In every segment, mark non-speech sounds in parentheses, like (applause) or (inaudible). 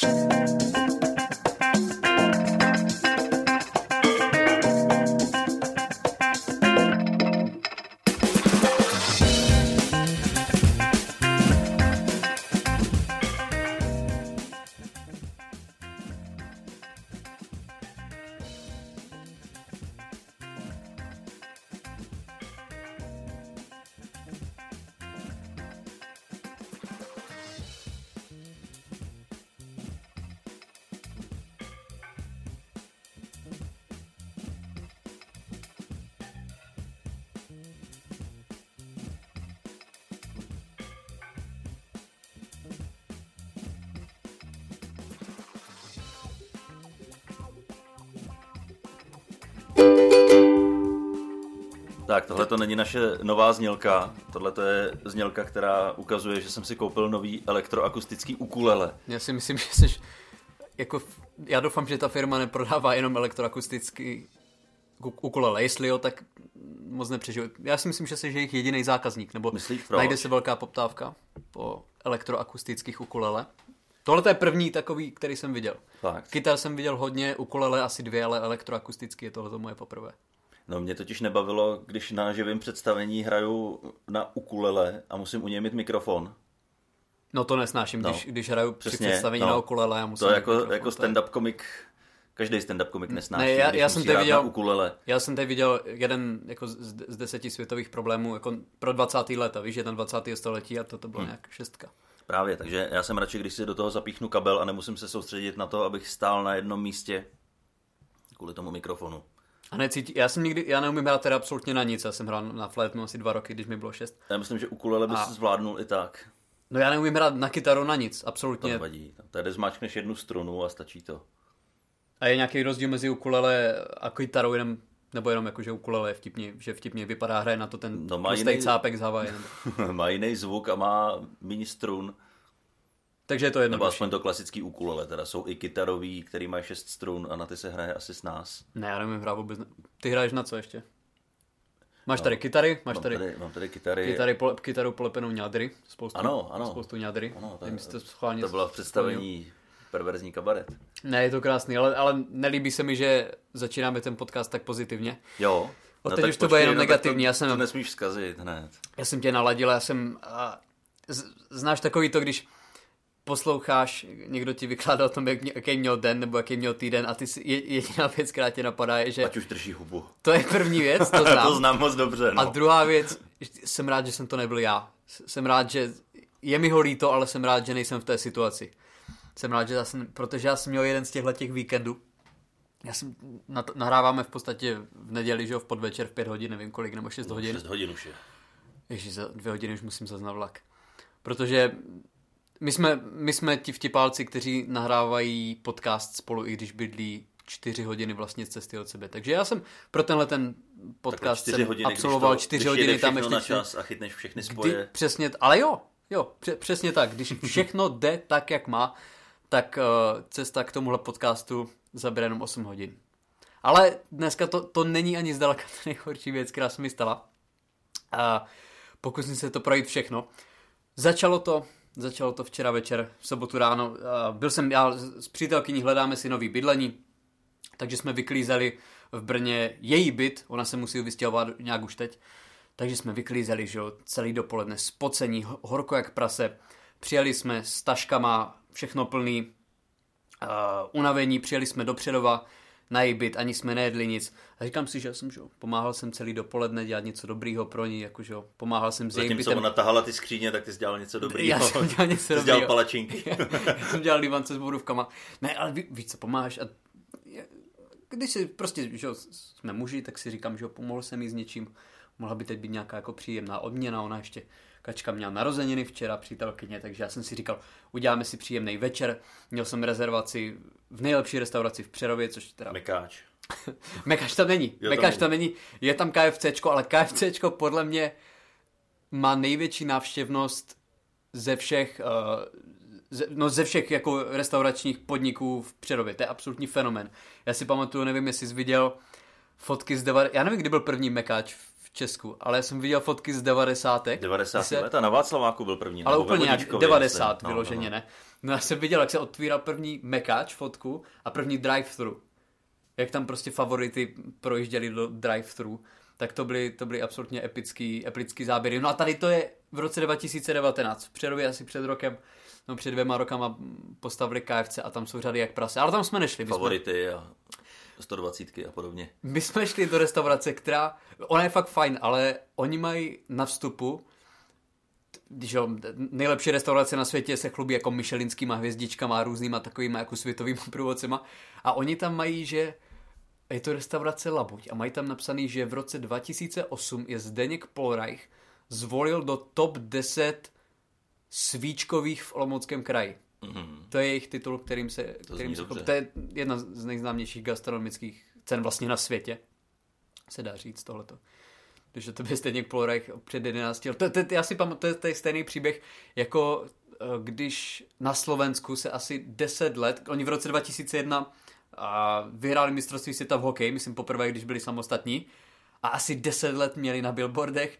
Tak, tohle to není naše nová znělka. Tohle to je znělka, která ukazuje, že jsem si koupil nový elektroakustický ukulele. Já si myslím, (laughs) že jsi jako, já doufám, že ta firma neprodává jenom elektroakustický ukulele. Jestli jo, tak moc nepřežiju. Já si myslím, že jsi jejich jediný zákazník, nebo Myslíš, proč? najde se velká poptávka po elektroakustických ukulele. Tohle to je první takový, který jsem viděl. Fakt. Kytar jsem viděl hodně, ukulele asi dvě, ale elektroakusticky je tohle moje poprvé. No mě totiž nebavilo, když na živém představení hraju na ukulele a musím u něj mít mikrofon. No to nesnáším, No, když, když hraju při přesně, představení no. na ukulele a musím To jako, mikrofon, jako stand-up komik, každý stand-up komik nesnáší, Ne, já- já jsem teď viděl- na ukulele. Já jsem tady viděl jeden jako z, z deseti světových problémů jako pro 20. leta, víš, je tam 20. století a to, to bylo Hm. nějak šestka. Právě, takže já jsem radši, když si do toho zapíchnu kabel a nemusím se soustředit na to, abych stál na jednom místě kvůli tomu mikrofonu. A necítí, já jsem nikdy, já neumím hrát teda absolutně na nic, já jsem hrál na flétnu asi dva roky, když mi bylo šest. Já myslím, že ukulele bys A- zvládnul i tak. No já neumím hrát na kytaru na nic, To absolutně. nevadí. Tady zmáčkneš jednu strunu a stačí to. A je nějaký rozdíl mezi ukulele a kytarou jenom, nebo jenom jako, že ukulele je vtipně, že vtipně vypadá, hraje na to ten No, má tlustý jiný- cápek z Havaje. Nebo... (laughs) má jiný zvuk a má méně strun. Takže je to jedno. Nebo aspoň to klasický ukulele. Teda jsou i kytarový, který mají šest strun a na ty se hraje asi s nás. Ne, já nevím hrát vůbec. Ne... Ty hraješ na co ještě? Máš tady kytary, máš Mám tady, tady, mám tady kytary. kytary pole, kytaru polepenou ňadry, spoustu, Ano, ano. spoustu ňadry. Ano, jestli to schválně to bylo v představení perverzní kabaret. Ne, je to krásný, ale, ale nelíbí se mi, že začínáme ten podcast tak pozitivně. Jo. Od No teď už to bude jenom tak negativní, To, já jsem- To nesmíš zkazit hned. Já jsem tě naladil, já jsem... A, z, znáš takový to, když posloucháš, někdo ti vykládá o tom, jak, jaký měl den nebo jaký měl týden a ty je, jediná věc, která tě napadá, je, že Ať už drží hubu. to je první věc, to (laughs) znám. to znám moc dobře, no. A druhá věc, jsem rád, že jsem to nebyl já. Jsem rád, že je mi ho líto, ale jsem rád, že nejsem v té situaci. Jsem rád, že já jsem, protože já jsem měl jeden z těchto těch víkendů. Já jsem, nahráváme v podstatě v neděli, že jo, v podvečer v pět hodin, nevím kolik, nebo 6 hodin. 6 hodin už je. Ježíš, za dvě hodiny už musím zase na vlak. Protože my jsme, my jsme ti vtipálci, kteří nahrávají podcast spolu, i když bydlí čtyři hodiny vlastně z cesty od sebe. Takže já jsem pro tenhle ten podcast čtyři jsem hodiny, absolvoval když to, čtyři když hodiny tam ještě. na čas a chytneš všechny Kdy, spoje. přesně, t- ale jo, jo, pře- přesně tak. Když (laughs) všechno jde tak, jak má, tak uh, cesta k tomuhle podcastu zabere jenom 8 hodin. Ale dneska to, to není ani zdaleka ta nejhorší věc, která se mi stala. A pokusím se to projít všechno. Začalo to, začalo to včera večer, v sobotu ráno. A byl jsem já s přítelkyní, hledáme si nový bydlení, takže jsme vyklízeli v Brně její byt, ona se musí vystěhovat nějak už teď, takže jsme vyklízeli, že jo, celý dopoledne, spocení, ho- horko jak prase. Přijeli jsme s taškama, všechno plný, uh, unavení, přijeli jsme do Předova na její byt, ani jsme nejedli nic. A říkám si, že jsem, že pomáhal jsem celý dopoledne dělat něco dobrýho pro ní, jako, že jo, pomáhal jsem s jejím bytem. ona tahala ty skříně, tak ty jsi dělal něco dobrýho. Já jsem dělal (laughs) něco jsi dělal dobrýho. palačinky. (laughs) Já jsem dělal livance s borůvkama. Ne, ale ví, víš co, pomáháš a když si prostě, že jsme muži, tak si říkám, že pomohl jsem jí s něčím. Mohla by teď být nějaká jako příjemná odměna, ona ještě Kačka měla narozeniny včera, přítelkyně, takže já jsem si říkal, uděláme si příjemný večer. Měl jsem rezervaci v nejlepší restauraci v Přerově, což teda Mekáč. (laughs) Mekač tam není. Jo, tam Mekač není. tam není. Je tam KFCčko, ale KFCčko podle mě má největší návštěvnost ze všech, uh, ze, no ze všech jako restauračních podniků v Přerově. To je absolutní fenomén. Já si pamatuju, nevím, jestli jsi viděl fotky z 90. Já nevím, kdy byl první Mekač v Česku, ale já jsem viděl fotky z 90. 90. kdy se- let a na Václaváku byl první. ale úplně Vodičkově, 90 myslím. No, vyloženě, no, no. ne? No já jsem viděl, jak se otvíral první mekáč fotku a první drive-thru. Jak tam prostě favority projížděli do drive-thru. Tak to byly, to byly absolutně epický, epický záběry. No a tady to je v roce 2019. V Přerově asi před rokem, no před dvěma rokama postavili KFC a tam jsou řady jak prase. Ale tam jsme nešli. Favority jsme... a 120 a podobně. My jsme šli do restaurace, která, ona je fakt fajn, ale oni mají na vstupu když jo, nejlepší restaurace na světě se chlubí jako Michelinskýma hvězdičkama a různýma takovýma jako světovými (laughs) průvodcema a oni tam mají, že je to restaurace Labuť a mají tam napsaný, že v roce 2008 je Zdeněk Polreich zvolil do top 10 svíčkových v Olomouckém kraji. Mm-hmm. To je jejich titul, kterým se... To, kterým se to je jedna z nejznámějších gastronomických cen vlastně na světě. Se dá říct tohleto. Takže to by stejně Polreich před 11 let. To, to, já si pamatuju, to je stejný příběh, jako eh, když na Slovensku se asi 10 let, oni v roce 2001 a vyhráli mistrovství světa v hokeji, myslím poprvé, když byli samostatní, a asi 10 let měli na billboardech.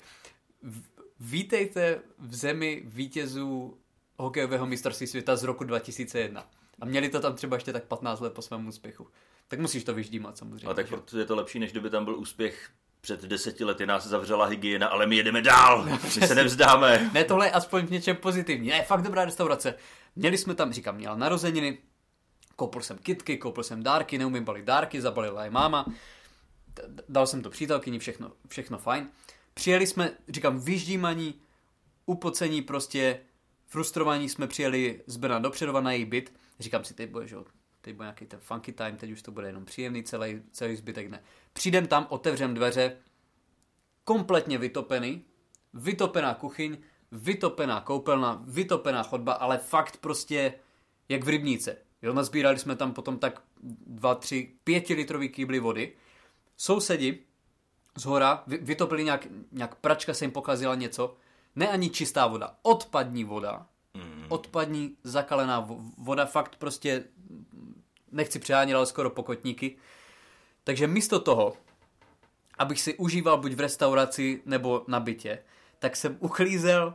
Vítejte v zemi vítězů hokejového mistrovství světa z roku 2001. A měli to tam třeba ještě tak 15 let po svém úspěchu. Tak musíš to vyždímat samozřejmě. A tak je to lepší, než kdyby tam byl úspěch před deseti lety nás zavřela hygiena, ale my jedeme dál, no, my se nevzdáme. ne, tohle je aspoň v něčem pozitivní. Ne, fakt dobrá restaurace. Měli jsme tam, říkám, měla narozeniny, koupil jsem kitky, koupil jsem dárky, neumím balit dárky, zabalila je máma, dal jsem to přítelkyni, všechno, všechno fajn. Přijeli jsme, říkám, vyždímaní, upocení prostě, frustrovaní jsme přijeli z Brna do Přerova na její byt. Říkám si, teď bude, že teď bude nějaký ten funky time, teď už to bude jenom příjemný, celý, celý zbytek ne. Přijdem tam, otevřem dveře, kompletně vytopený, vytopená kuchyň, vytopená koupelna, vytopená chodba, ale fakt prostě jak v rybníce. Jo, nazbírali jsme tam potom tak dva, tři, pětilitrový kýbly vody. Sousedi z hora vytopili nějak, nějak pračka se jim pokazila něco. Ne ani čistá voda, odpadní voda. Mm. Odpadní zakalená voda, fakt prostě nechci přehánět, ale skoro pokotníky. Takže místo toho, abych si užíval buď v restauraci nebo na bytě, tak jsem uchlízel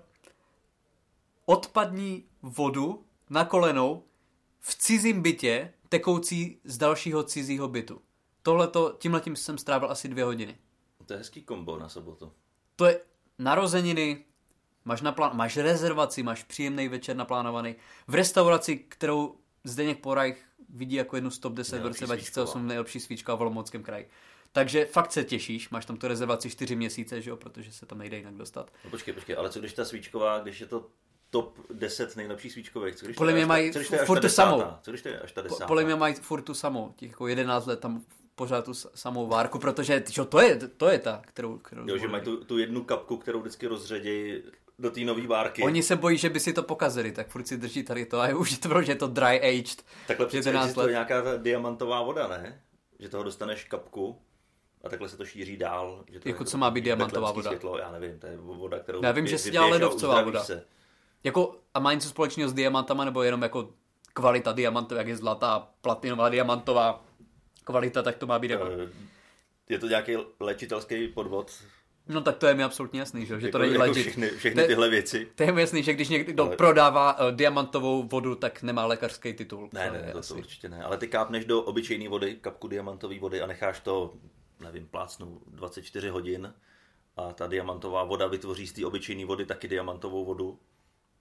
odpadní vodu na kolenou v cizím bytě, tekoucí z dalšího cizího bytu. Tohleto, tímhletím jsem strávil asi dvě hodiny. To je hezký kombo na sobotu. To je narozeniny, máš, naplán, máš rezervaci, máš příjemný večer naplánovaný. V restauraci, kterou Zdeněk Porajch vidí jako jednu z top 10 v roce 2008 nejlepší svíčka v Olomouckém kraji. Takže fakt se těšíš, máš tam tu rezervaci 4 měsíce, že jo, protože se tam nejde jinak dostat. No počkej, počkej, ale co když ta svíčková, když je to top 10 nejlepších svíčkových. Co když Podle mě mají furt tu samou. Co když to je až ta desátá? Podle mě mají furt tu samou. Těch jako 11 let tam pořád tu samou várku, protože čo, to, je, to je ta, kterou... kterou jo, že mají tu, tu, jednu kapku, kterou vždycky rozředějí do té nové várky. Oni se bojí, že by si to pokazili, tak furt si drží tady to a už je to, že je to dry aged. Takhle přece let. to je nějaká ta diamantová voda, ne? Že toho dostaneš kapku a takhle se to šíří dál. Že to jako co má být diamantová voda? Světlo, já nevím, to je voda, kterou... Já vím, že se dělá ledovcová voda. Se. Jako, a má něco společného s diamantama, nebo jenom jako kvalita diamantová, jak je zlatá, platinová, diamantová kvalita, tak to má být jako... Eh, je to nějaký léčitelský podvod? No tak to je mi absolutně jasný, že, že jako, to není jako všechny, všechny tyhle věci. To je mi jasný, že když někdo ale... prodává uh, diamantovou vodu, tak nemá lékařský titul. Ne, ne, to, to určitě ne. Ale ty kápneš do obyčejné vody, kapku diamantové vody a necháš to, nevím, plácnu 24 hodin a ta diamantová voda vytvoří z té obyčejné vody taky diamantovou vodu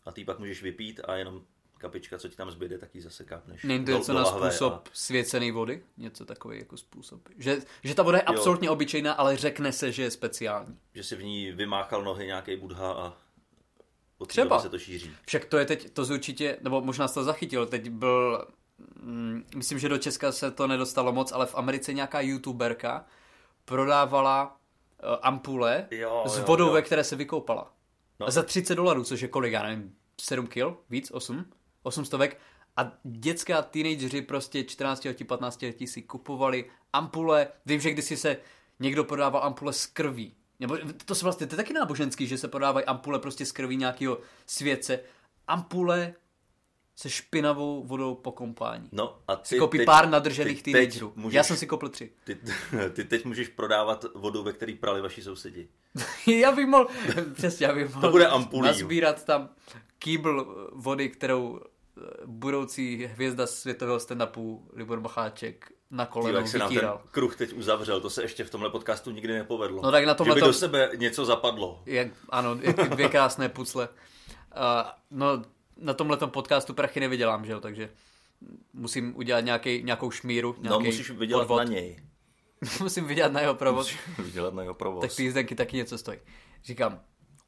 a ty pak můžeš vypít a jenom kapička, co ti tam zbyde, tak ji zase kápneš. Není to něco na způsob a... svěcený vody? Něco takový jako způsob. Že, že ta voda je jo. absolutně obyčejná, ale řekne se, že je speciální. Že si v ní vymáchal nohy nějaký budha a Třeba. se to šíří. Však to je teď, to z určitě, nebo možná jsi to zachytil, teď byl, mm, myslím, že do Česka se to nedostalo moc, ale v Americe nějaká youtuberka prodávala uh, ampule jo, s vodou, jo. ve které se vykoupala. No. Za 30 dolarů, což je kolik, já nevím, 7 kil, víc, 8? 800 a dětská teenageři prostě 14 letí, 15 letí si kupovali ampule. Vím, že kdysi se někdo prodával ampule z krví. Nebo to se vlastně, to je taky náboženský, že se prodávají ampule prostě z krví nějakého světce. Ampule se špinavou vodou po kompání. No a ty si koupí teď, pár nadržených teenagerů. Můžeš, Já jsem si koupil tři. Ty, (laughs) ty teď můžeš prodávat vodu, ve který prali vaši sousedi. (laughs) já bych mohl, (laughs) přesně, já bych mohl to bude ampulí. nazbírat tam kýbl vody, kterou budoucí hvězda světového stand-upu Libor Macháček na Ty, kolenou jak se nám ten kruh teď uzavřel, to se ještě v tomhle podcastu nikdy nepovedlo. No tak na že tomhle by to- do sebe něco zapadlo. Jak, ano, jak ty dvě krásné pucle. Uh, no, na tomhle podcastu prachy nevydělám, že jo, takže musím udělat nějaký, nějakou šmíru, nějaký No, musíš vydělat podvod. na něj. (laughs) musím vydělat na jeho provoz. Musíš vydělat na jeho provoz. tak ty jízdenky taky něco stojí. Říkám,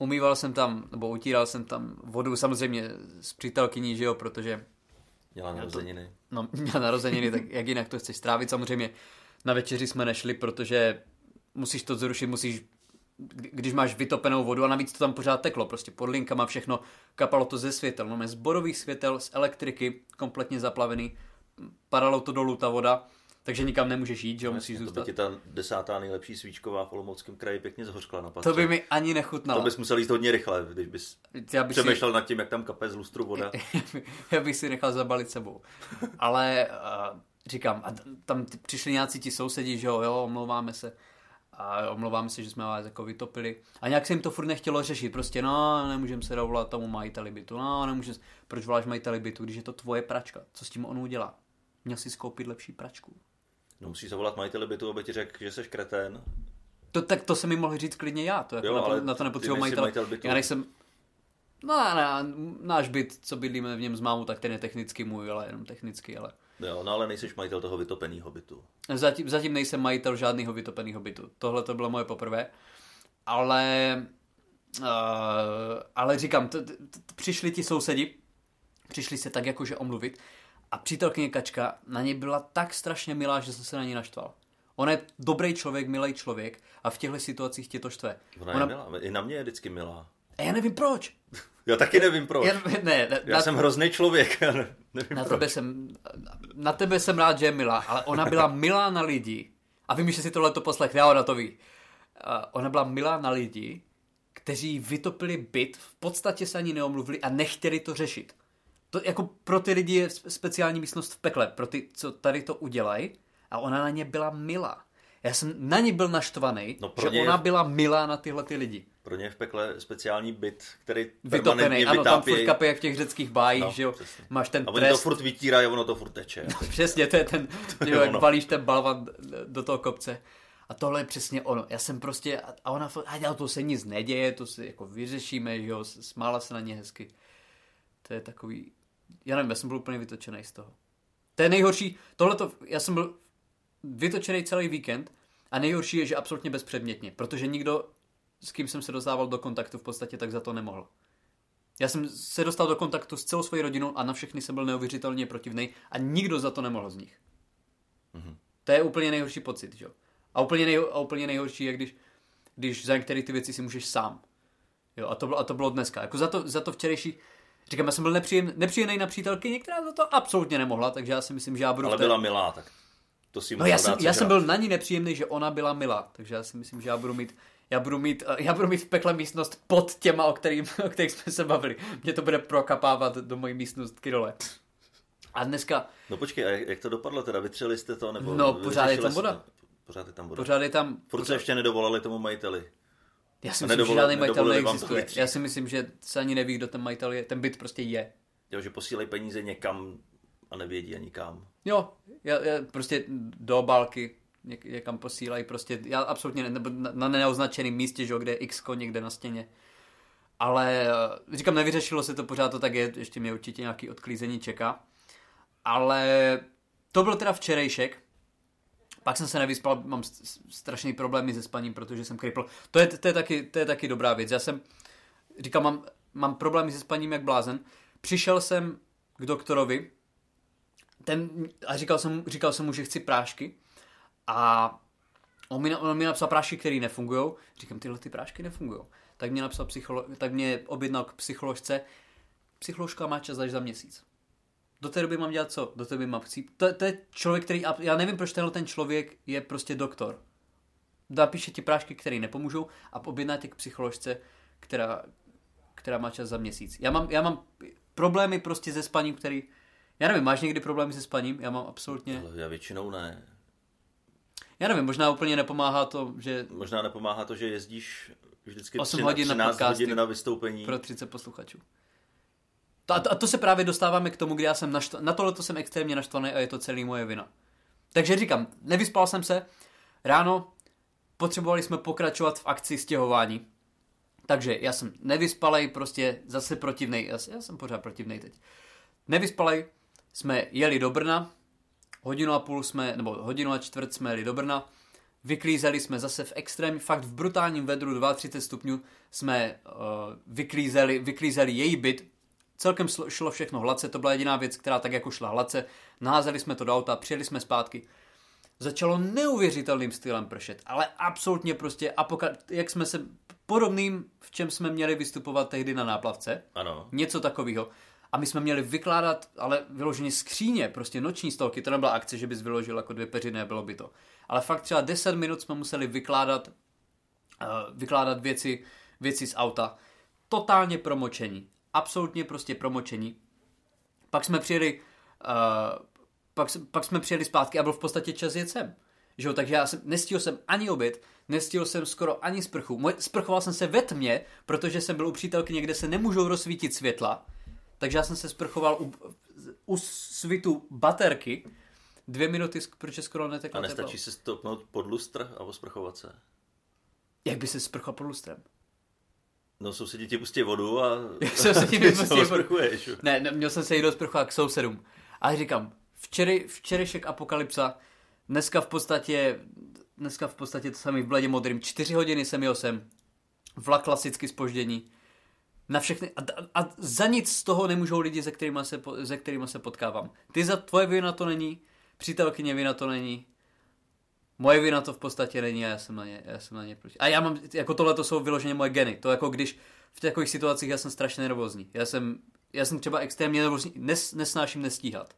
umýval jsem tam, nebo utíral jsem tam vodu, samozřejmě s přítelkyní, že jo, protože Měla narozeniny. no, (laughs) měl narozeniny, tak jak jinak to chceš strávit. Samozřejmě na večeři jsme nešli, protože musíš to zrušit, musíš, kdy- když máš vytopenou vodu a navíc to tam pořád teklo, prostě pod linkama všechno, kapalo to ze světel, no z borových světel, z elektriky, kompletně zaplavený, padalo to dolů ta voda, takže nikam nemůžeš jít, že jo, musíš to by zůstat. ti ta desátá nejlepší svíčková v Olomouckém kraji pěkně zhořkla na patře. To by mi ani nechutnalo. to bys musel jít hodně rychle, když bys Já bych si- přemýšlel nad tím, jak tam kape z lustru voda. (laughs) já bych si nechal zabalit sebou. Ale uh, říkám, a tam přišli nějací ti sousedí, že jo, jo, omlouváme se. A omlouváme se, že jsme vás jako vytopili. A nějak se jim to furt nechtělo řešit. Prostě, no, nemůžeme se dovolat tomu majiteli bytu. No, nemůžeme. Proč voláš majiteli bytu, když je to tvoje pračka? Co s tím on udělá? Měl si skoupit lepší pračku. No musíš zavolat majiteli bytu, aby ti řekl, že jsi kretén. To, tak to se mi mohl říct klidně já. To jako Jo, na, to, ale na to nepotřebuji majitel. majitel bytu. Já nejsem... No, ne, náš byt, co bydlíme v něm s mámou, tak ten je technicky můj, ale jenom technicky, ale... Jo, no ale nejsi majitel toho vytopeného bytu. Zatím, zatím nejsem majitel žádného vytopeného bytu. Tohle to bylo moje poprvé. Ale, uh, ale říkám, t, t, t, přišli ti sousedi, přišli se tak jakože omluvit a přítelkyně Kačka na něj byla tak strašně milá, že jsem se na ní naštval. On je dobrý člověk, milý člověk a v těchto situacích tě to štve. Ona, je milá. I na mě je vždycky milá. A já nevím proč. (laughs) Já taky nevím proč. Já, ne, ne, Já na, jsem hrozný člověk. (laughs) já ne- nevím na, proč. tebe jsem, na tebe jsem rád, že je milá, ale ona byla milá na lidi. A vím, že si tohle to poslechne, a ona to ví. Ona byla milá na lidi, kteří vytopili byt, v podstatě se ani neomluvili a nechtěli to řešit. To jako pro ty lidi je spe- speciální místnost v pekle, pro ty, co tady to udělají. A ona na ně byla milá. Já jsem na ní byl naštvaný, No že je- ona byla milá na tyhle ty lidi. Pro ně je v pekle speciální byt, který Vytopený, ano, tam furt jak v těch řeckých bájích, No, že jo. přesně. Máš ten A oni to trest, furt vytírají a ono to furt teče. (laughs) Přesně, to je ten, (laughs) je jo, jak balíš ten balvan do toho kopce. A tohle je přesně ono. Já jsem prostě, a ona, a já, to se nic neděje, to si jako vyřešíme, že jo, smála se na ně hezky. To je takový, já nevím, já jsem byl úplně vytočený z toho. To je nejhorší, tohle to, já jsem byl vytočený celý víkend a nejhorší je, že absolutně bezpředmětně, protože nikdo, s kým jsem se dostával do kontaktu, v podstatě tak za to nemohl. Já jsem se dostal do kontaktu s celou svojí rodinou a na všechny jsem byl neuvěřitelně protivný a nikdo za to nemohl z nich. Mhm. To je úplně nejhorší pocit, že jo? A úplně, nej, a úplně nejhorší je, když, když za některé ty věci si můžeš sám. Jo, a to bylo, a to bylo dneska. Jako za to, za to včerejší, říkám, já jsem byl nepříjem, nepříjemný na přítelkyni, která za to absolutně nemohla, takže já si myslím, že já budu Ale té... byla milá, tak to si No já jsem, já jsem byl na ní nepříjemný, že ona byla milá, takže já si myslím, že já budu mít, já budu mít, eh, já budu mít v pekle místnost pod těma, o, kterým, (laughs) o kterých jsme se bavili. Mě to bude prokapávat do mojí místnostky dole. A dneska No počkej, a jak, jak to dopadlo teda? Vytřeli jste to? Nebo No, pořád je tam voda. Pořád je tam voda. pořád je tam... Furt se pořád, ještě nedovolali tomu majiteli. Já si myslím, že žádný majitel neexistuje. Já si myslím, že se ani neví, kdo ten majitel je. Ten byt prostě je. Jo, že posílají peníze někam a nevědí ani kam. Jo, já, já prostě do obálky něk, někam posílají prostě, já absolutně ne, nebo na, na neoznačeném místě, že jo, kde je x někde na stěně. Ale eh, říkám, nevyřešilo se to, pořád to tak je, ještě mě určitě nějaký odklízení čeká. Ale to byl teda včerejšek. Pak jsem se nevyspal, mám st- st- strašný problémy se spaním, protože jsem kripl. To je, to, je taky, to je taky dobrá věc. Já jsem, říkám, mám, mám problémy se spaním jak blázen. Přišel jsem k doktorovi, ten, a říkal jsem, říkal jsem mu, že chci prášky a on mi, on mi napsal prášky, které nefungují. Říkám, tyhle ty prášky nefungují. Tak mě napsal psycholo, tak mě objednal k psycholožce. Psycholožka má čas až za měsíc. Do té doby mám dělat co? Do té doby mám chcít. To, to je člověk, který, já nevím, proč tenhle ten člověk je prostě doktor. Napíše ti prášky, které nepomůžou a objedná tě k psycholožce, která, která má čas za měsíc. Já mám, já mám problémy prostě se spaním, který, já nevím, máš někdy problémy se spaním? Já mám absolutně, Ale já většinou ne. já nevím, možná úplně nepomáhá to, že Možná nepomáhá to, že jezdíš vždycky Osm 13, hodin na 13 podcasty. hodin na vystoupení. pro 30 posluchačů. To, a, to, a to se právě dostáváme k tomu, kdy já jsem naštvaný. Na tohle to jsem extrémně naštvaný a je to celý moje vina. Takže říkám, nevyspal jsem se. Ráno potřebovali jsme pokračovat v akci stěhování. Takže já jsem nevyspalej, prostě zase protivnej. Já, já jsem pořád protivnej teď. Nevyspalej, jsme jeli do Brna, hodinu a půl jsme, nebo hodinu a čtvrt jsme jeli do Brna, vyklízeli jsme zase v extrémně, fakt v brutálním vedru 32 stupňů jsme uh, vyklízeli, vyklízeli její byt, celkem šlo všechno hladce, to byla jediná věc, která tak jako šla hladce, naházeli jsme to do auta, přijeli jsme zpátky, začalo neuvěřitelným stylem pršet, ale absolutně prostě, apoka- jak jsme se podobným, v čem jsme měli vystupovat tehdy na náplavce, Ano. něco takového. A my jsme měli vykládat, ale vyloženě skříně, prostě noční stolky, to nebyla akce, že bys vyložil jako dvě peřiny, bylo by to. Ale fakt třeba 10 minut jsme museli vykládat, uh, vykládat věci, věci z auta. Totálně promočení. Absolutně prostě promočení. Pak jsme přijeli, uh, pak, pak jsme přijeli zpátky a byl v podstatě čas jet sem. Že jo, takže já jsem, nestihl jsem ani oběd, nestihl jsem skoro ani sprchu. Moj, sprchoval jsem se ve tmě, protože jsem byl u přítelky někde se nemůžou rozsvítit světla. Takže já jsem se sprchoval u, u svitu baterky. Dvě minuty, protože skoro neteklo A nestačí se stopnout pod lustr a osprchovat se? Jak by se sprchoval pod lustrem? No sousedí ti pustí vodu a... (laughs) (laughs) se ti vypustil vodu. Ne, ne, měl jsem se jít do sprchovat k sousedům. A říkám, včery, včerejšek apokalypsa, dneska v podstatě, dneska v podstatě to samý v bledě modrým, čtyři hodiny jsem jel sem, vlak klasicky spoždění, na všechny, a, a, za nic z toho nemůžou lidi, se kterými se, se kterými se potkávám. Ty za tvoje vina to není, přítelkyně vina to není, moje vina to v podstatě není a já jsem na ně, já jsem na ně proti. A já mám, jako tohle to jsou vyloženě moje geny. To jako když v takových situacích já jsem strašně nervózní. Já jsem, já jsem třeba extrémně nervózní, nes, nesnáším nestíhat.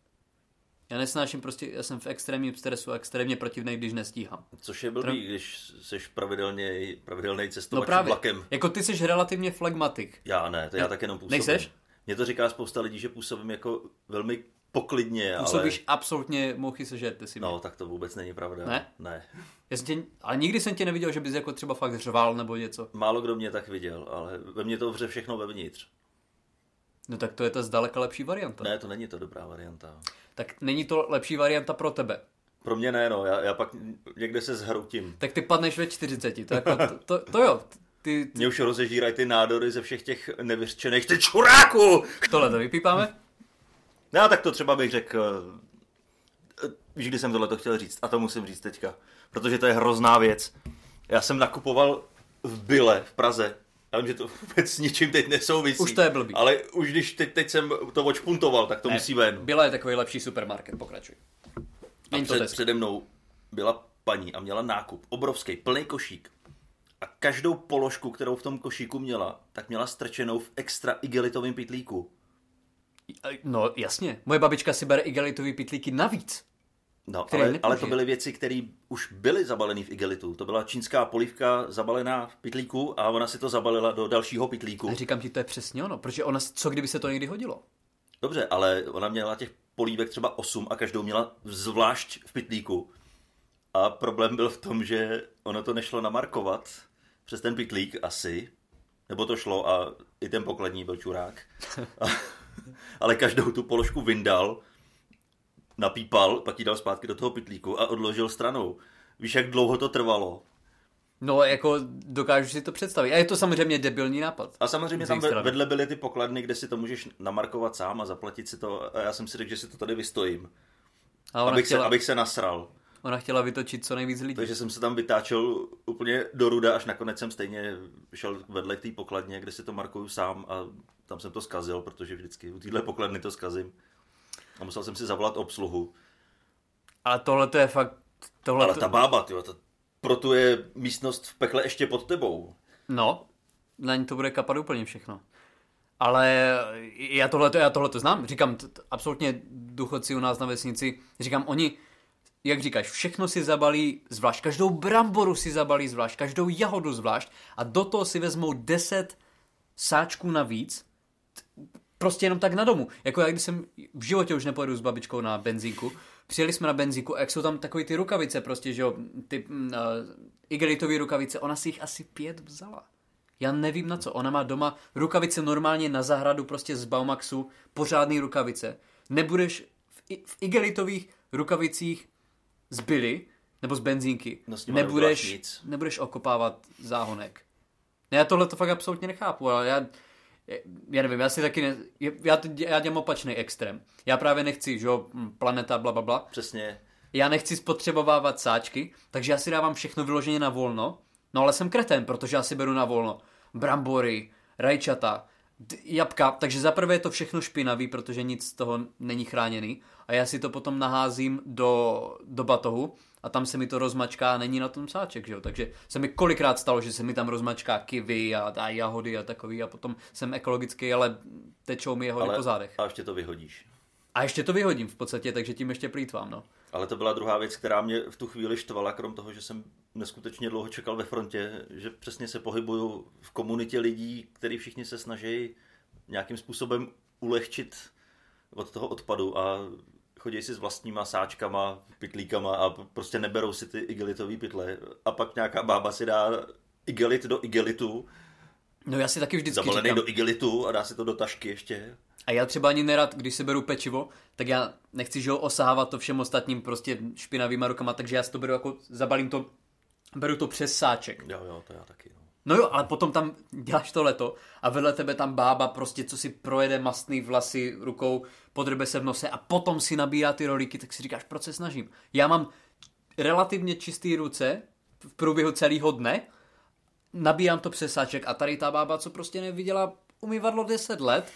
Já nesnáším prostě, já jsem v extrémním stresu a extrémně protivný, když nestíhám. Což je blbý, Tr- když jsi pravidelně, pravidelný cestovač no právě. vlakem. Jako ty jsi relativně flegmatik. Já ne, to já tak jenom působím. Nejseš? Mně to říká spousta lidí, že působím jako velmi poklidně, Působíš ale... absolutně mouchy sežerte si mě. No, tak to vůbec není pravda. Ne? Ne. Já jsem tě, ale nikdy jsem tě neviděl, že bys jako třeba fakt řval nebo něco. Málo kdo mě tak viděl, ale ve mně to vře všechno vevnitř. No tak to je ta zdaleka lepší varianta. Ne, to není to dobrá varianta. Tak není to lepší varianta pro tebe. Pro mě ne, no, já, já pak někde se zhroutím. Tak ty padneš ve 40, to, jako, to, to, to jo. Ty, ty... Mě už rozežírají ty nádory ze všech těch nevyřčených, ty čuráku! Tohle to vypípáme? No, tak to třeba bych řekl, víš, kdy jsem tohle to chtěl říct, a to musím říct teďka, protože to je hrozná věc. Já jsem nakupoval v Byle v Praze, já vím, že to (laughs) vůbec s ničím teď nesouvisí. Už to je blbý. Ale už když teď, teď jsem to očpuntoval, tak to ne, musí ven. Byla je takový lepší supermarket, pokračuj. A před, přede mnou byla paní a měla nákup, obrovský, plný košík. A každou položku, kterou v tom košíku měla, tak měla strčenou v extra igelitovém pitlíku. No jasně, moje babička si bere igelitový pitlíky navíc. No, ale, ale to byly věci, které už byly zabalené v igelitu. To byla čínská polívka zabalená v pitlíku a ona si to zabalila do dalšího pitlíku. A říkám ti, to je přesně ono, protože ona, co kdyby se to někdy hodilo? Dobře, ale ona měla těch polívek třeba 8 a každou měla zvlášť v pitlíku. A problém byl v tom, že ono to nešlo namarkovat přes ten pitlík asi, nebo to šlo a i ten pokladní byl čurák. (laughs) (laughs) Ale každou tu položku vyndal, napípal, pak ji dal zpátky do toho pitlíku a odložil stranou. Víš, jak dlouho to trvalo? No, jako dokážu si to představit. A je to samozřejmě debilní nápad. A samozřejmě tam vedle byly ty pokladny, kde si to můžeš namarkovat sám a zaplatit si to. A já jsem si řekl, že si to tady vystojím. A abych, chtěla... se, abych se nasral. Ona chtěla vytočit co nejvíc lidí. Takže jsem se tam vytáčel úplně do ruda, až nakonec jsem stejně šel vedle k té pokladně, kde si to markuju sám a tam jsem to skazil, protože vždycky u téhle pokladny to skazím. A musel jsem si zavolat obsluhu. Ale tohle to je fakt... Tohle Ale ta bába, tyjo, to, proto je místnost v pekle ještě pod tebou. No, na ní to bude kapat úplně všechno. Ale já tohle já to znám. Říkám, t- t- absolutně důchodci u nás na vesnici, říkám, oni, jak říkáš, všechno si zabalí zvlášť, každou bramboru si zabalí zvlášť, každou jahodu zvlášť a do toho si vezmou 10 sáčků navíc, prostě jenom tak na domu. Jako já, když jsem v životě už nepojedu s babičkou na benzínku, přijeli jsme na benzínku a jak jsou tam takové ty rukavice prostě, že jo, ty uh, igelitový rukavice, ona si jich asi pět vzala. Já nevím na co. Ona má doma rukavice normálně na zahradu, prostě z Baumaxu, pořádný rukavice. Nebudeš v, i- v igelitových rukavicích z Billy, nebo z benzínky. No s nebudeš, nic. nebudeš okopávat záhonek. Ne, já tohle to fakt absolutně nechápu, ale já, já nevím, já si taky ne, já, já dělám opačný extrém. Já právě nechci, že jo, planeta, bla, bla, bla. Přesně. Já nechci spotřebovávat sáčky, takže já si dávám všechno vyloženě na volno. No ale jsem kreten, protože já si beru na volno brambory, rajčata, jabka, takže zaprvé je to všechno špinavý, protože nic z toho není chráněný a já si to potom naházím do, do batohu a tam se mi to rozmačká a není na tom sáček, že jo? takže se mi kolikrát stalo, že se mi tam rozmačká kivy a, a jahody a takový a potom jsem ekologický, ale tečou mi jahody Ale po zádech. a ještě to vyhodíš. A ještě to vyhodím v podstatě, takže tím ještě plýtvám, no. Ale to byla druhá věc, která mě v tu chvíli štvala, krom toho, že jsem neskutečně dlouho čekal ve frontě, že přesně se pohybuju v komunitě lidí, který všichni se snaží nějakým způsobem ulehčit od toho odpadu a chodí si s vlastníma sáčkama, pytlíkama a prostě neberou si ty igelitové pytle. A pak nějaká bába si dá igelit do igelitu, No já si taky vždycky zabalený říkám, do igelitu a dá si to do tašky ještě. A já třeba ani nerad, když si beru pečivo, tak já nechci, že ho osahávat to všem ostatním prostě špinavýma rukama, takže já si to beru jako, zabalím to, beru to přes sáček. Jo, jo, to já taky. No. No jo, ale potom tam děláš to leto a vedle tebe tam bába prostě, co si projede mastný vlasy rukou, podrbe se v nose a potom si nabírá ty rolíky, tak si říkáš, proč se snažím. Já mám relativně čistý ruce v průběhu celého dne, nabírám to přes sáček a tady ta bába, co prostě neviděla umývadlo 10 let,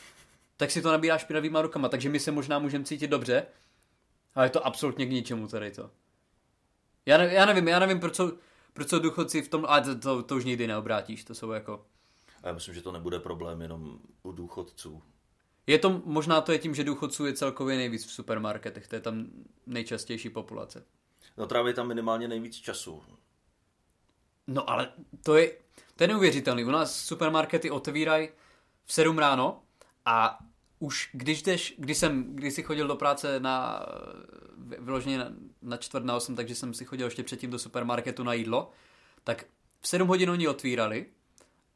tak si to nabírá špinavýma rukama, takže my se možná můžeme cítit dobře, ale je to absolutně k ničemu tady to. Já, ne, já nevím, já nevím, proč jsou, proč jsou důchodci v tom, ale to, to, to už nikdy neobrátíš, to jsou jako... A já myslím, že to nebude problém jenom u důchodců. Je to, možná to je tím, že důchodců je celkově nejvíc v supermarketech, to je tam nejčastější populace. No tráví tam minimálně nejvíc času. No ale to je, to je neuvěřitelný. U nás supermarkety otevírají v 7 ráno a už když jdeš, když jsem, když si chodil do práce na, vyloženě na, na čtvrt na 8, takže jsem si chodil ještě předtím do supermarketu na jídlo, tak v 7 hodin oni otvírali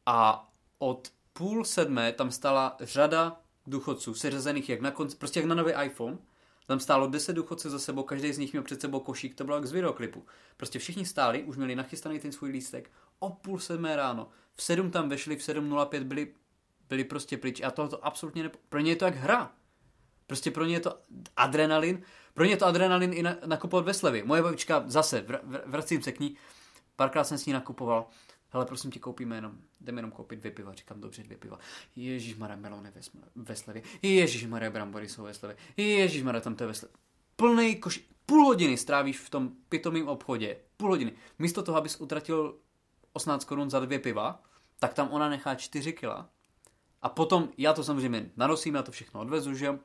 a od půl sedmé tam stála řada důchodců, seřazených jak na konci, prostě jak na nový iPhone, tam stálo 10 důchodců za sebou, každý z nich měl před sebou košík, to bylo jak z videoklipu. Prostě všichni stáli, už měli nachystaný ten svůj lístek, o půl sedmé ráno, v sedm tam vešli, v 7.05 byli, byli prostě pryč a tohle to absolutně nepo... Pro ně je to jak hra. Prostě pro ně je to adrenalin, pro ně je to adrenalin i na, nakupovat ve slevě. Moje babička zase, vr, vr, vracím se k ní, párkrát jsem s ní nakupoval, hele, prosím tě, koupíme jenom, jdeme jenom koupit dvě piva. Říkám, dobře, dvě piva. Ježíš Mara, melony ve, ve slevě. Ježíš Mara, brambory jsou ve slevě. Ježíš Mara, tam to je ve slevě. Plný koš, půl hodiny strávíš v tom pitomém obchodě. Půl hodiny. Místo toho, abys utratil 18 korun za dvě piva, tak tam ona nechá 4 kila. A potom, já to samozřejmě nanosím, já to všechno odvezu, že jo.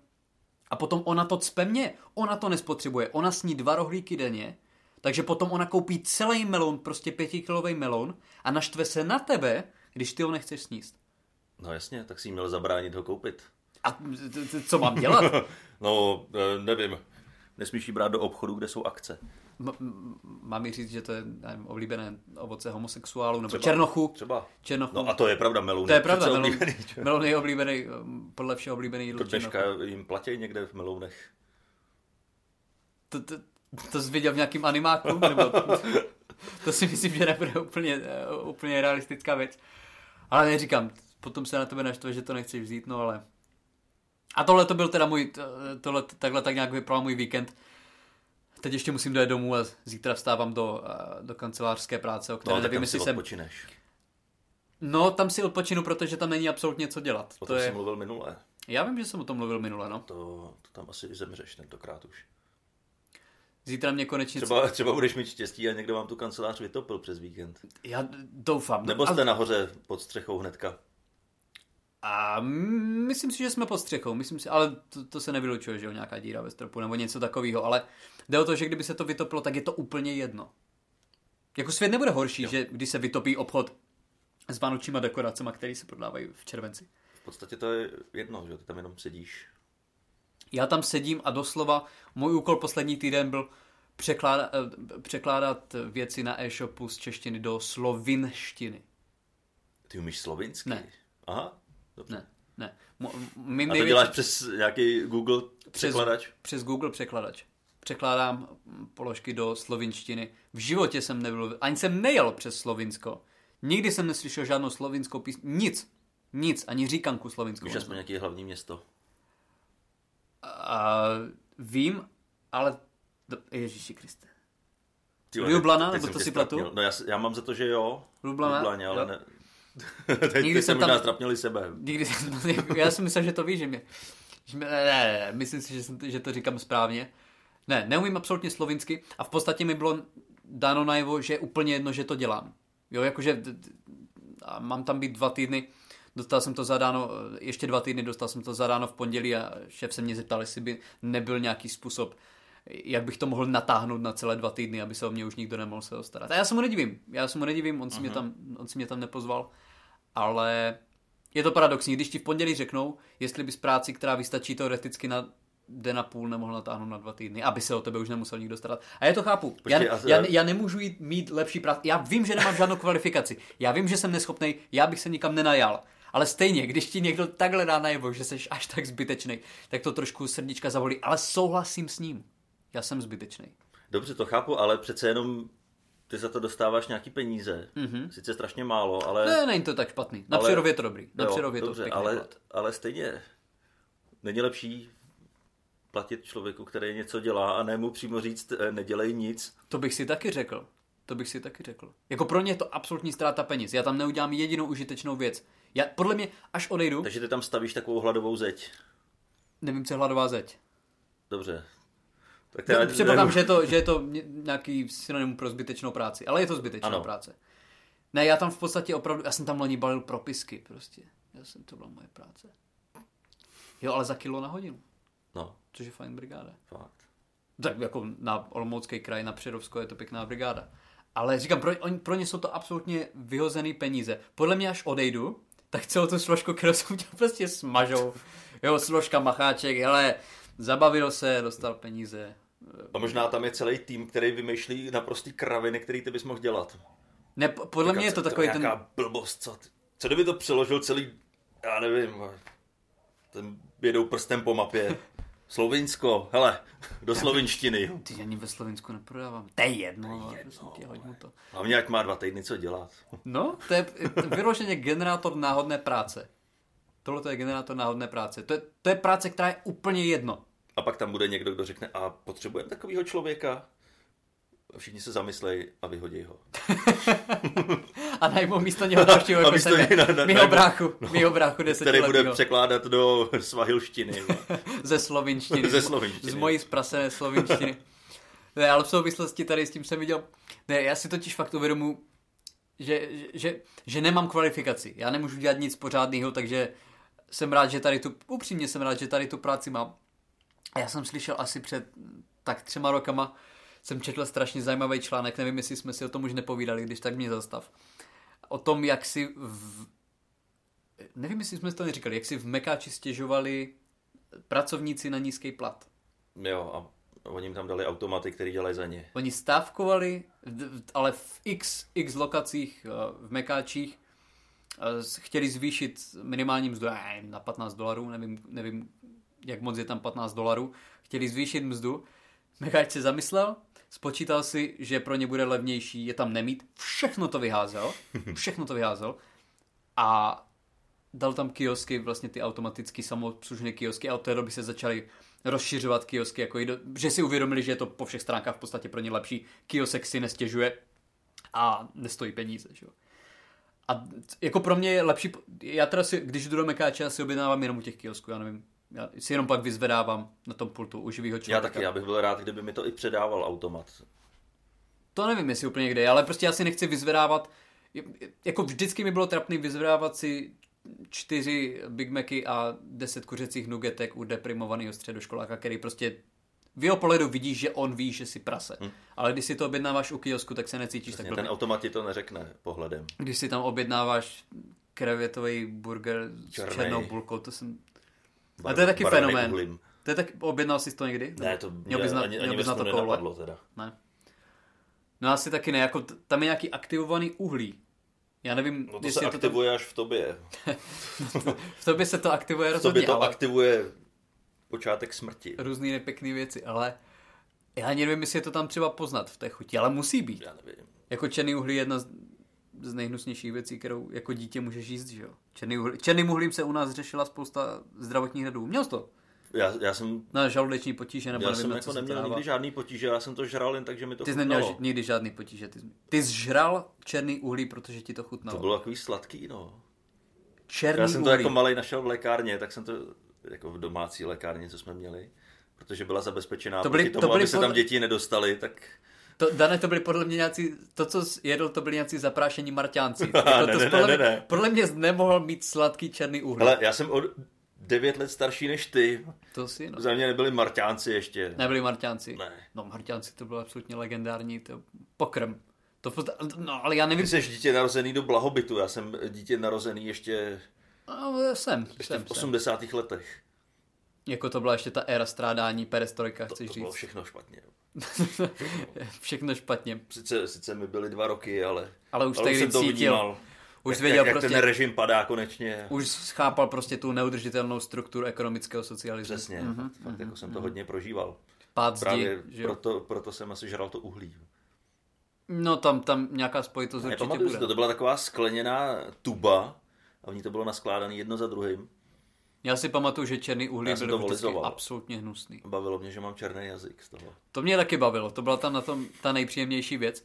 A potom ona to cpe mě. Ona to nespotřebuje. Ona sní dva rohlíky denně, takže potom ona koupí celý melon, prostě pětikilový melon a naštve se na tebe, když ty ho nechceš sníst. No jasně, tak si měl zabránit ho koupit. A co mám dělat? (laughs) No, eh, nevím. Nesmíš jí brát do obchodu, kde jsou akce. Mám mi říct, že to je nevím, oblíbené ovoce homosexuálů nebo Třeba. černochu. Třeba. Černochu. No a to je pravda, melon. to je pravda, melon, oblíbený, že? melon je oblíbený, um, podle všeho oblíbený jídlo Do dneška jim platí někde v melounech. To, to, to jsi viděl v nějakým animáku? Nebo (laughs) to si myslím, že nebude úplně, eh, úplně realistická věc. Ale neříkám, potom se na tebe naštve, že to nechceš vzít, no ale... A tohle to byl teda můj, to- tohle, takhle tak nějak vypadal můj víkend. Teď ještě musím dojet domů a zítra vstávám do, eh, do kancelářské práce, o které No, nevím, jestli jsem... odpočineš. No, tam si odpočinu, protože tam není absolutně co dělat. O To tom je... jsem mluvil minule. Já vím, že jsem o tom mluvil minule, no. To, to tam asi zemřeš tentokrát už. Zítra mě konečně... Třeba, třeba budeš mít štěstí a někdo vám tu kancelář vytopil přes víkend. Já doufám. Nebo A- jste nahoře pod střechou hnedka. A myslím si, že jsme pod střechou, myslím si, ale to, to se nevylučuje, že jo, nějaká díra ve stropu nebo něco takového, ale jde o to, že kdyby se to vytopilo, tak je to úplně jedno. Jako svět nebude horší, jo. že když se vytopí obchod s vánočníma dekoracemi, které se prodávají v červenci. V podstatě to je jedno, že ty tam jenom sedíš. Já tam sedím a doslova můj úkol poslední týden byl překládat, překládat věci na e-shopu z češtiny do slovinštiny. Ty umíš slovinsky? Ne. Aha, dobře. Ne, ne. Mo, my, A to my, děláš přes nějaký Google překladač? Přes Google překladač. Překládám položky do slovinštiny. V životě jsem nebyl, ani jsem nejel přes Slovinsko. Nikdy jsem neslyšel žádnou slovinskou písň. Nic. Nic. Ani říkanku slovinskou. Víš aspoň nějaké hlavní město? A, vím, ale... Ježíši Kriste. Ty Ljubljana, nebo to si strapnil. No já, já mám za to, že jo. Ljubljana, Ljubljana, ale jo. ne. (laughs) teď Nikdy Nikdy jsem tam- strapnili sebe. Nikdy jsem, já jsem myslel, že to víš, že mě... Že mě ne, ne, myslím si, že, jsem, že to říkám správně. Ne, neumím absolutně slovinsky a v podstatě mi bylo dáno najevo, že je úplně jedno, že to dělám. Jo, jakože a mám tam být dva týdny, dostal jsem to zadáno, ještě dva týdny, dostal jsem to zadáno v pondělí a šéf se mě zeptal, jestli by nebyl nějaký způsob, jak bych to mohl natáhnout na celé dva týdny, aby se o mě už nikdo nemohl se starat. A já se mu nedivím, já se mu nedivím, on si, mě tam, on si mě tam nepozval, ale je to paradoxní, když ti v pondělí řeknou, jestli bys práci, která vystačí teoreticky na den a půl, nemohl natáhnout na dva týdny, aby se o tebe už nemusel nikdo starat. A já to chápu. Počkej, já, a- já, já nemůžu jít mít lepší práci. Já vím, že nemám žádnou kvalifikaci. Já vím, že jsem neschopný, já bych se nikam nenajal. Ale stejně, když ti někdo takhle dá najevo, že jsi až tak zbytečný, tak to trošku srdíčka zavolí. Ale souhlasím s ním. Já jsem zbytečný. Dobře, to chápu, ale přece jenom ty za to dostáváš nějaký peníze. Mm-hmm. Sice strašně málo, ale... Ne, není to tak špatný. Na Ale- je to dobrý. Na Jo, to dobře, pěkný ale, plat. ale stejně není lepší platit člověku, který něco dělá a ne mu přímo říct, eh, nedělej nic. To bych si taky řekl. To bych si taky řekl. Jako pro mě je to absolutní ztráta peněz. Já tam neudělám jedinou užitečnou věc. Já, podle mě, až odejdu, Takže ty tam stavíš takovou hladovou zeď. nevím, co je hladová zeď. Dobře. Tak Já já- Předpokládám, že je to, že je to ně- nějaký synonym pro zbytečnou práci, ale je to zbytečná Ano. práce. Ne, já tam v podstatě opravdu, já jsem tam loni balil propisky prostě. Já jsem, to byla moje práce. Jo, ale za kilo na hodinu, No, což je fajn brigáda. fakt. Tak jako na Olomoucký kraj, na Přerovsko je to pěkná brigáda. Ale říkám, pro, oni, pro ně jsou to absolutně vyhozený peníze. Podle mě, až odejdu, tak celou tu složku, kterou jsem prostě smažou. Jo, složka, macháček, ale zabavil se, dostal peníze. A možná tam je celý tým, který vymýšlí naprostý kraviny, který ty bys mohl dělat. Ne, po- podle mě je to takový je ten... blbost, co, ty- co kdyby to přeložil celý, já nevím, ten jedou prstem po mapě. (laughs) Slovinsko, hele, do slovinštiny. (laughs) Ty ani ve Slovensku neprodávám. To je jedno, ale prosím tě, hoď mu to. Hlavně, ať má dva týdny co dělat. No, to je to je vyloženě generátor náhodné práce. Tohle to je generátor náhodné práce. To je, to je práce, která je úplně jedno. A pak tam bude někdo, kdo řekne, a potřebujeme takového člověka? A všichni se zamyslej a vyhodí ho. (laughs) A najmou místo něho dalšího (laughs) jako místo sebe. na- na- Mýho bráchu, (laughs) mýho bráchu Který bude překládat do svahilštiny. Ze slovinštiny. Ze slovinštiny. Z mojí zprasené slovinštiny. Ne, ale v souvislosti tady s tím jsem viděl... Ne, já si totiž fakt uvědomu, že, že, že nemám kvalifikaci. Já nemůžu dělat nic pořádného, takže jsem rád, že tady tu... Upřímně jsem rád, že tady tu práci mám. A já jsem slyšel asi před tak třema rokama, jsem četl strašně zajímavý článek, nevím, jestli jsme si o tom už nepovídali, když tak mě zastav. O tom, jak si v... Nevím, jestli jsme si to neříkali, jak si v Mekáči stěžovali pracovníci na nízký plat. Jo, a oni jim tam dali automaty, který dělají za ně. Oni stávkovali, ale v x, x lokacích eh, v Mekáčích chtěli zvýšit minimální mzdu nevím, na 15 dolarů, nevím, nevím, jak moc je tam 15 dolarů, chtěli zvýšit mzdu. Mekáč se zamyslel, spočítal si, že pro ně bude levnější je tam nemít, všechno to vyházel, (laughs) všechno to vyházel a dal tam kiosky, vlastně ty automaticky samoobslužné kiosky a od té doby se začaly rozšiřovat kiosky, jako do, že si uvědomili, že je to po všech stránkách v podstatě pro ně lepší. Kiosek si nestěžuje a nestojí peníze. Že? jo. A jako pro mě je lepší, já teda si, když jdu do Mekáče, já si objednávám jenom u těch kiosků, já nevím, já si jenom pak vyzvedávám na tom pultu u živýho Já člověka. taky, já bych byl rád, kdyby mi to i předával automat. To nevím, jestli úplně kde ale prostě já si nechci vyzvedávat, jako vždycky mi bylo trapný vyzvedávat si čtyři Big Macy a deset kuřecích nugetek u deprimovaného středoškoláka, který prostě v jeho pohledu vidíš, že on ví, že si prase. Hmm. Ale když si to objednáváš u kiosku, tak se necítíš tak Přesně, blbě. ten automat ti to neřekne pohledem. Když si tam objednáváš krevětový burger s Černej. černou bulkou, to jsem... A Bar- to je taky fenomén. uhlím. To je tak, objednal jsi to někdy? Ne, to měl bys na, ani, měl bys na to koule. teda. Ne. No asi taky ne, jako tam je nějaký aktivovaný uhlí. Já nevím, No to se aktivuje to... až v tobě. (laughs) v tobě se to aktivuje rozhodně, V tobě to ale... aktivuje počátek smrti. Různý nepěkný věci, ale já ani nevím, jestli je to tam třeba poznat v té chuti, ale musí být. Já nevím. Jako černý uhlí je jedna z, z nejhnusnějších věcí, kterou jako dítě můžeš jíst, že jo? Černý uhlí, černým uhlím se u nás řešila spousta zdravotních hadů. Měl jsi to? Já, já jsem... Na žaludeční potíže nebo já nevím, jsem jako neměl to nikdy žádný potíže, já jsem to žral jen tak, že mi to Ty jsi neměl ž- nikdy žádný potíže. Ty, jsi- ty jsi žral černý uhlí, protože ti to chutnalo. To bylo takový sladký, no. černý Já jsem to uhlí. jako malý našel v lékárně, tak jsem to jako v domácí lékárně, co jsme měli. Protože byla zabezpečená To to byly- proti to tomu, byly aby se podle- tam děti nedostali, tak To, Dane, to byly podle mě nějací, to, co jedl, to byly nějací zaprášení marťánci. (laughs) Ne, jako ne, to ne, podle, ne, mě, ne. podle mě nemohl mít sladký černý uhlí. Ale já jsem o 9 let starší než ty. To si, no. Za mě nebyli marťánci ještě. Nebyli marťánci. Ne. No, marťánci to bylo absolutně legendární, to pokrm. To, no, ale já nevím, Ty jsi dítě narozený do blahobytu, já jsem dítě narozený ještě, no, jsem, ještě jsem, v jsem. 80. letech. Jako to byla ještě ta éra strádání, perestrojka, To, chceš to bylo říct. všechno špatně. (laughs) Všechno špatně. Sice, sice mi byly dva roky, ale, Ale už ale tehdy jsem to cítil. vnímal. Už jak, věděl jak, prostě- jak ten režim padá konečně. Už chápal prostě tu neudržitelnou strukturu ekonomického socialismu. Přesně, mm-hmm, fakt, fakt jako jsem to hodně prožíval. Pád zdi, Právě že proto, proto jsem asi žral to uhlí. No tam, tam nějaká spojitost určitě Nepamatuju si bude. to, to byla taková skleněná tuba a v ní to bylo naskládané jedno za druhým. Já si pamatuju, že černý uhlí byly to vždycky absolutně hnusný. Bavilo mě, že mám černý jazyk z toho. To mě taky bavilo, to byla tam na tom ta nejpříjemnější věc.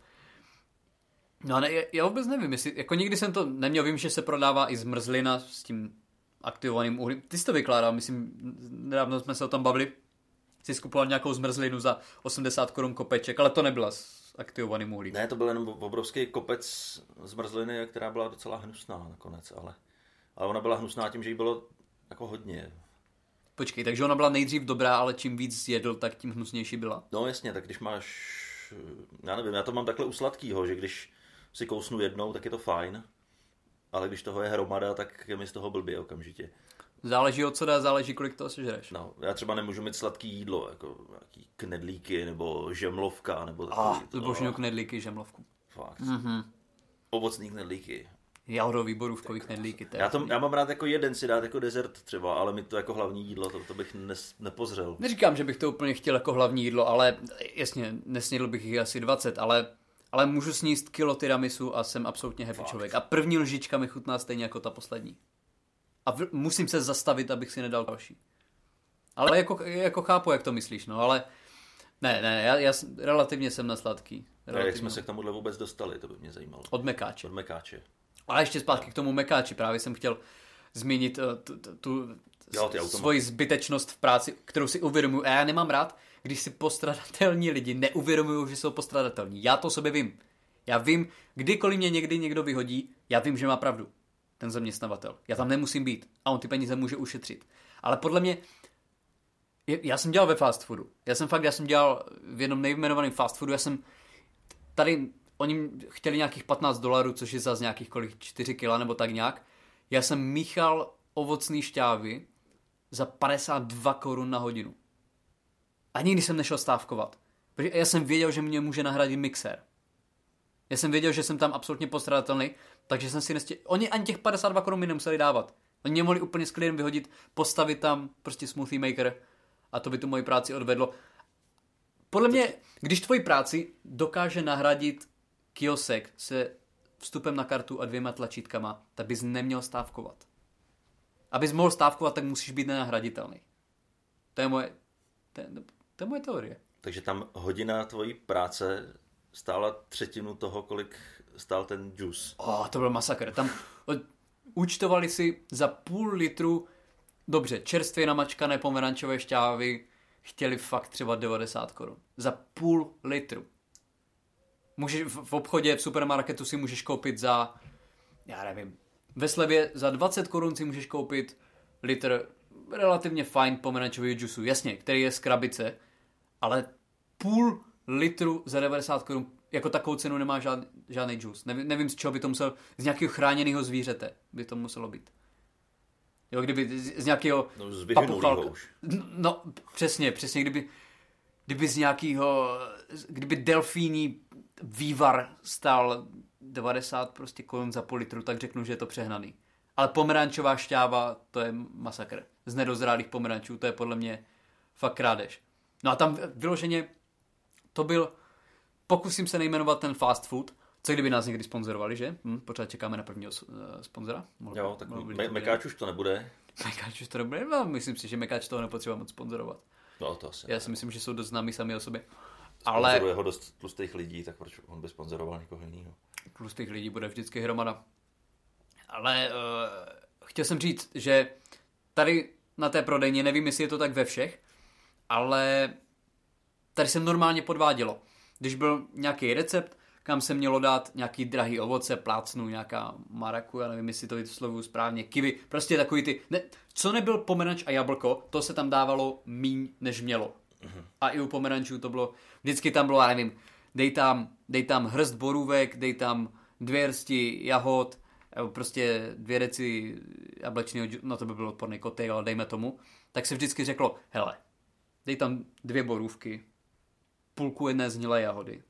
No a ne, já vůbec nevím, jestli, jako nikdy jsem to neměl, vím, že se prodává i zmrzlina s tím aktivovaným uhlím. Ty jsi to vykládal, myslím, nedávno jsme se o tom bavili. Jsi skupoval nějakou zmrzlinu za 80 korun kopeček, ale to nebyla s aktivovaným uhlím. Ne, to byl jenom obrovský kopec zmrzliny, která byla docela hnusná nakonec, ale, ale ona byla hnusná tím, že jí bylo jako hodně. Počkej, takže ona byla nejdřív dobrá, ale čím víc jedl, tak tím hnusnější byla. No jasně, tak když máš, já nevím, já to mám takhle u sladkýho, že když si kousnu jednou, tak je to fajn, ale když toho je hromada, tak je mi z toho blbě okamžitě. Záleží od co dá, záleží kolik toho sežereš. No, já třeba nemůžu mít sladký jídlo, jako nějaký knedlíky nebo žemlovka, nebo Ah, takový. to božňu knedlíky, žemlovku. Fakt. Mm-hmm. Ovocný knedlíky. Jahodový borůvkový knedlíky. to je Já, to, já mám rád jako jeden si dát jako dezert třeba, ale mi to jako hlavní jídlo, to, to bych nes, nepozřel. Neříkám, že bych to úplně chtěl jako hlavní jídlo, ale jasně, nesnědl bych jich asi 20, ale, ale můžu sníst kilo tiramisu a jsem absolutně happy člověk. A první lžička mi chutná stejně jako ta poslední. A v, musím se zastavit, abych si nedal další. Ale jako, jako chápu, jak to myslíš, no, ale ne, ne, já, já relativně jsem na sladký. A jak Relativně. jsme se k tomuhle vůbec dostali, to by mě zajímalo. Od mekáče. Od mekáče. A ještě zpátky k tomu mekáči. Právě jsem chtěl zmínit eh, tu, svoji zbytečnost v práci, kterou si uvědomuji. A já nemám rád, když si postradatelní lidi neuvědomují, že jsou postradatelní. Já to sobě vím. Já vím, kdykoliv mě někdy někdo vyhodí, já vím, že má pravdu. Ten zaměstnavatel. Já tam nemusím být. A on ty peníze může ušetřit. Ale podle mě, já jsem dělal ve fast foodu. Já jsem fakt, já jsem dělal v jednom nejmenovaném fast foodu. Já jsem tady oni chtěli nějakých 15 dolarů, což je za nějakých kolik 4 kila nebo tak nějak. Já jsem míchal ovocný šťávy za 52 korun na hodinu. A nikdy jsem nešel stávkovat. Protože já jsem věděl, že mě může nahradit mixér. Já jsem věděl, že jsem tam absolutně postradatelný, takže jsem si nestě... Oni ani těch 52 korun mi nemuseli dávat. Oni mě mohli úplně s klidem vyhodit, postavit tam prostě smoothie maker a to by tu moji práci odvedlo. Podle mě, když tvoji práci dokáže nahradit kiosek se vstupem na kartu a dvěma tlačítkama, tak bys neměl stávkovat. Abys mohl stávkovat, tak musíš být nenahraditelný. To je moje, to je, to je moje teorie. Takže tam hodina tvojí práce stála třetinu toho, kolik stál ten džus. Oh, to byl masakr. Tam účtovali si za půl litru, dobře, čerstvě namačkané pomerančové šťávy, chtěli fakt třeba 90 korun. Za půl litru. Můžeš, v, obchodě, v supermarketu si můžeš koupit za, já nevím, ve slevě za 20 korun si můžeš koupit litr relativně fajn pomerančového džusu, jasně, který je z krabice, ale půl litru za 90 korun, jako takovou cenu nemá žád, žádný džus. Nevím, nevím, z čeho by to musel, z nějakého chráněného zvířete by to muselo být. Jo, kdyby z, z nějakého No, z papuchalka- už. No, přesně, přesně, kdyby, kdyby z nějakého, kdyby delfíní vývar stál 90 prostě korun za půl litru, tak řeknu, že je to přehnaný. Ale pomerančová šťáva, to je masakr. Z nedozrálých pomerančů, to je podle mě fakt krádež. No a tam vyloženě to byl, pokusím se nejmenovat ten fast food, co kdyby nás někdy sponzorovali, že? Hm, pořád čekáme na prvního uh, sponzora. Mohl, jo, tak me- Mekáč už to nebude. Mekáč už to nebude? No, myslím si, že Mekáč toho nepotřeba moc sponzorovat. No, to asi Já si myslím, že jsou dost známí sami o sobě. Ale... Sponzoruje ho dost tlustých lidí, tak proč on by sponzoroval někoho jiného? Tlustých lidí bude vždycky hromada. Ale uh, chtěl jsem říct, že tady na té prodejně, nevím, jestli je to tak ve všech, ale tady se normálně podvádělo. Když byl nějaký recept, kam se mělo dát nějaký drahý ovoce, plácnu, nějaká maraku, já nevím, jestli to vyslovuju správně, kivy, prostě takový ty, ne, co nebyl pomeranč a jablko, to se tam dávalo míň, než mělo. A i u pomerančů to bylo, vždycky tam bylo, já nevím, dej tam, dej tam hrst borůvek, dej tam dvě hrsti jahod, prostě dvě deci jablečného, no to by byl odporný kotek, ale dejme tomu, tak se vždycky řeklo, hele, dej tam dvě borůvky, půlku jedné zhnilé jahody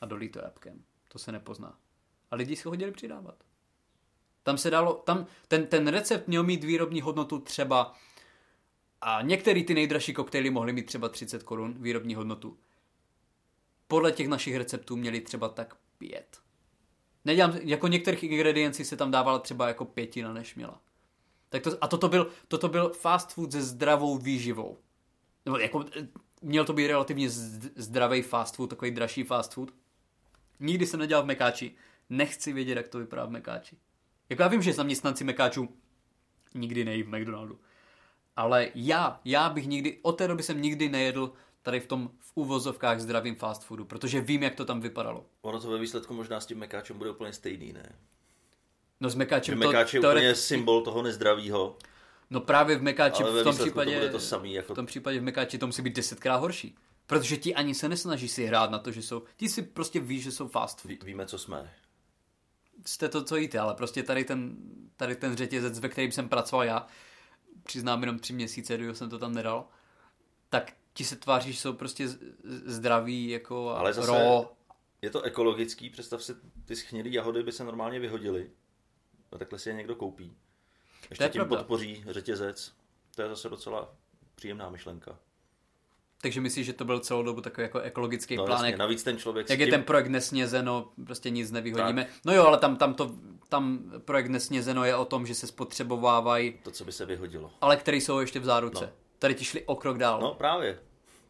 a dolí to jabkem. To se nepozná. A lidi si ho hodili přidávat. Tam se dalo, tam ten, ten recept měl mít výrobní hodnotu třeba a některé ty nejdražší koktejly mohly mít třeba 30 korun výrobní hodnotu. Podle těch našich receptů měli třeba tak pět. Nedělám, jako některých ingrediencí se tam dávala třeba jako pětina, než měla. Tak to, a toto byl, toto byl fast food se zdravou výživou. Nebo jako, měl to být relativně zdravý fast food, takový dražší fast food. Nikdy jsem nedělal v Mekáči. Nechci vědět, jak to vypadá v Mekáči. Jako já vím, že zaměstnanci Mekáčů nikdy nejí v McDonaldu. Ale já, já bych nikdy, od té doby jsem nikdy nejedl tady v tom v uvozovkách zdravým fast foodu, protože vím, jak to tam vypadalo. Ono to ve výsledku možná s tím mekáčem bude úplně stejný, ne? No s mekáčem to... Mekáč je to, úplně symbol toho nezdravého. No právě v mekáči v tom případě, to bude to samý, jako... v tom případě v mekáči to musí být desetkrát horší. Protože ti ani se nesnaží si hrát na to, že jsou, ti si prostě ví, že jsou fast food. Ví, víme, co jsme. Jste to, co jíte, ale prostě tady ten, tady ten řetězec, ve kterým jsem pracoval já, přiznám jenom tři měsíce, kdy jsem to tam nedal, tak ti se tváří, že jsou prostě zdraví, jako Ale zase raw. je to ekologický, představ si, ty schnilý jahody by se normálně vyhodily. A takhle si je někdo koupí. Ještě tím pravda. podpoří řetězec. To je zase docela příjemná myšlenka. Takže myslíš, že to byl celou dobu takový jako ekologický no, plán? Jasně, navíc ten člověk Jak tím... je ten projekt Nesnězeno, prostě nic nevyhodíme. Tak. No jo, ale tam, tam, to, tam projekt Nesnězeno je o tom, že se spotřebovávají... To, co by se vyhodilo. Ale který jsou ještě v záruce. No. Tady ti šli o krok dál. No právě.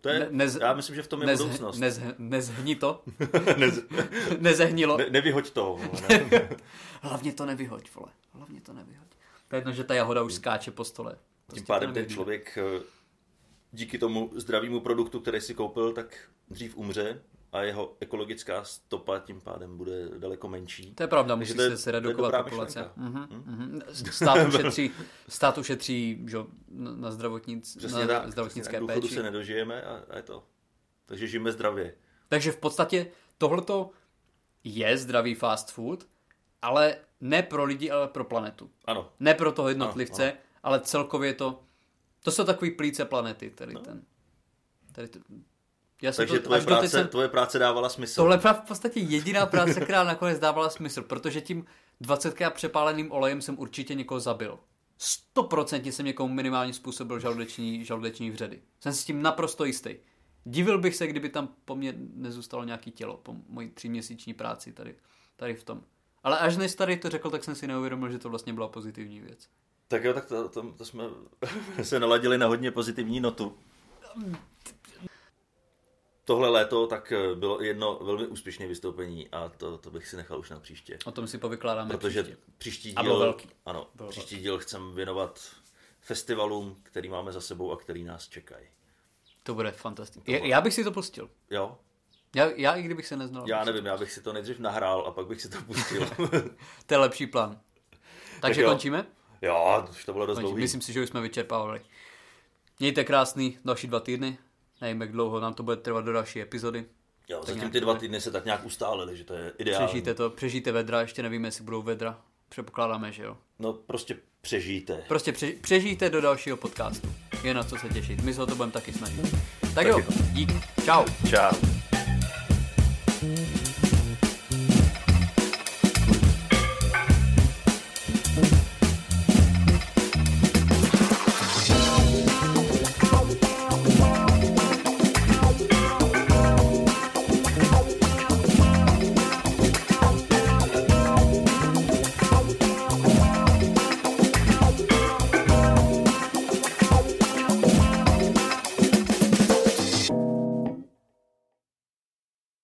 To je, ne, nez, já myslím, že v tom je nez, budoucnost. Nez, nezhni to. (laughs) nez, (laughs) Nezehnilo. Ne, nevyhoď to. Ne. (laughs) Hlavně to nevyhoď, vole. Hlavně to nevyhoď. To je jedno, že ta jahoda už skáče po stole. Prostě Tím pádem ten člověk eh, díky tomu zdravému produktu, který si koupil, tak dřív umře a jeho ekologická stopa tím pádem bude daleko menší. To je pravda, musí se, se redukovat populace. Uh-huh, uh-huh. Stát ušetří, (laughs) stát ušetří že, na, zdravotnic, přesně na tak, zdravotnické přesně péči. se nedožijeme a, a je to. Takže žijeme zdravě. Takže v podstatě tohleto je zdravý fast food, ale ne pro lidi, ale pro planetu. Ano. Ne pro toho jednotlivce, ano, ano. ale celkově to to jsou takový plíce planety, tady no. ten. Tady ten. Já Takže to, tvoje, práce, jsem, tvoje práce dávala smysl. Tohle je v podstatě jediná práce, která nakonec dávala smysl, protože tím 20 přepáleným olejem jsem určitě někoho zabil. 100% jsem někomu minimálně způsobil žaludeční, žaludeční vředy. Jsem si tím naprosto jistý. Divil bych se, kdyby tam po mně nezůstalo nějaký tělo po mojí tříměsíční práci tady, tady v tom. Ale až než tady to řekl, tak jsem si neuvědomil, že to vlastně byla pozitivní věc. Tak jo, tak to, to, to jsme (laughs) se naladili na hodně pozitivní notu. Tohle léto tak eh, bylo jedno velmi úspěšné vystoupení a to, to bych si nechal už na příště. O tom si povykládáme Protože příště. příští díl, a byl velký. Ano, byl příští velký. díl chcem věnovat festivalům, který máme za sebou a který nás čekají. To bude fantastické. Já bych si to pustil. Jo? Já, já i kdybych se neznal. Já nevím, já bych si to nejdřív nahrál a pak bych si to pustil. (laughs) to je lepší plán. Takže tak končíme? Jo, už to bylo dost dlouhý. Myslím si, že už jsme vyčerpávali. Mějte krásný další dva týdny. Nevím, jak dlouho nám to bude trvat do další epizody. Jo, tak zatím ty dva týdny se tak nějak ustálily, že to je ideální. Přežijte to, přežijte vedra, ještě nevíme, jestli budou vedra. Předpokládáme, že jo. No prostě přežijte. Prostě pře- přežijte do dalšího podcastu. Je na co se těšit. My se o to budeme taky snažit. Tak, tak jo, dík. Čau. Čau.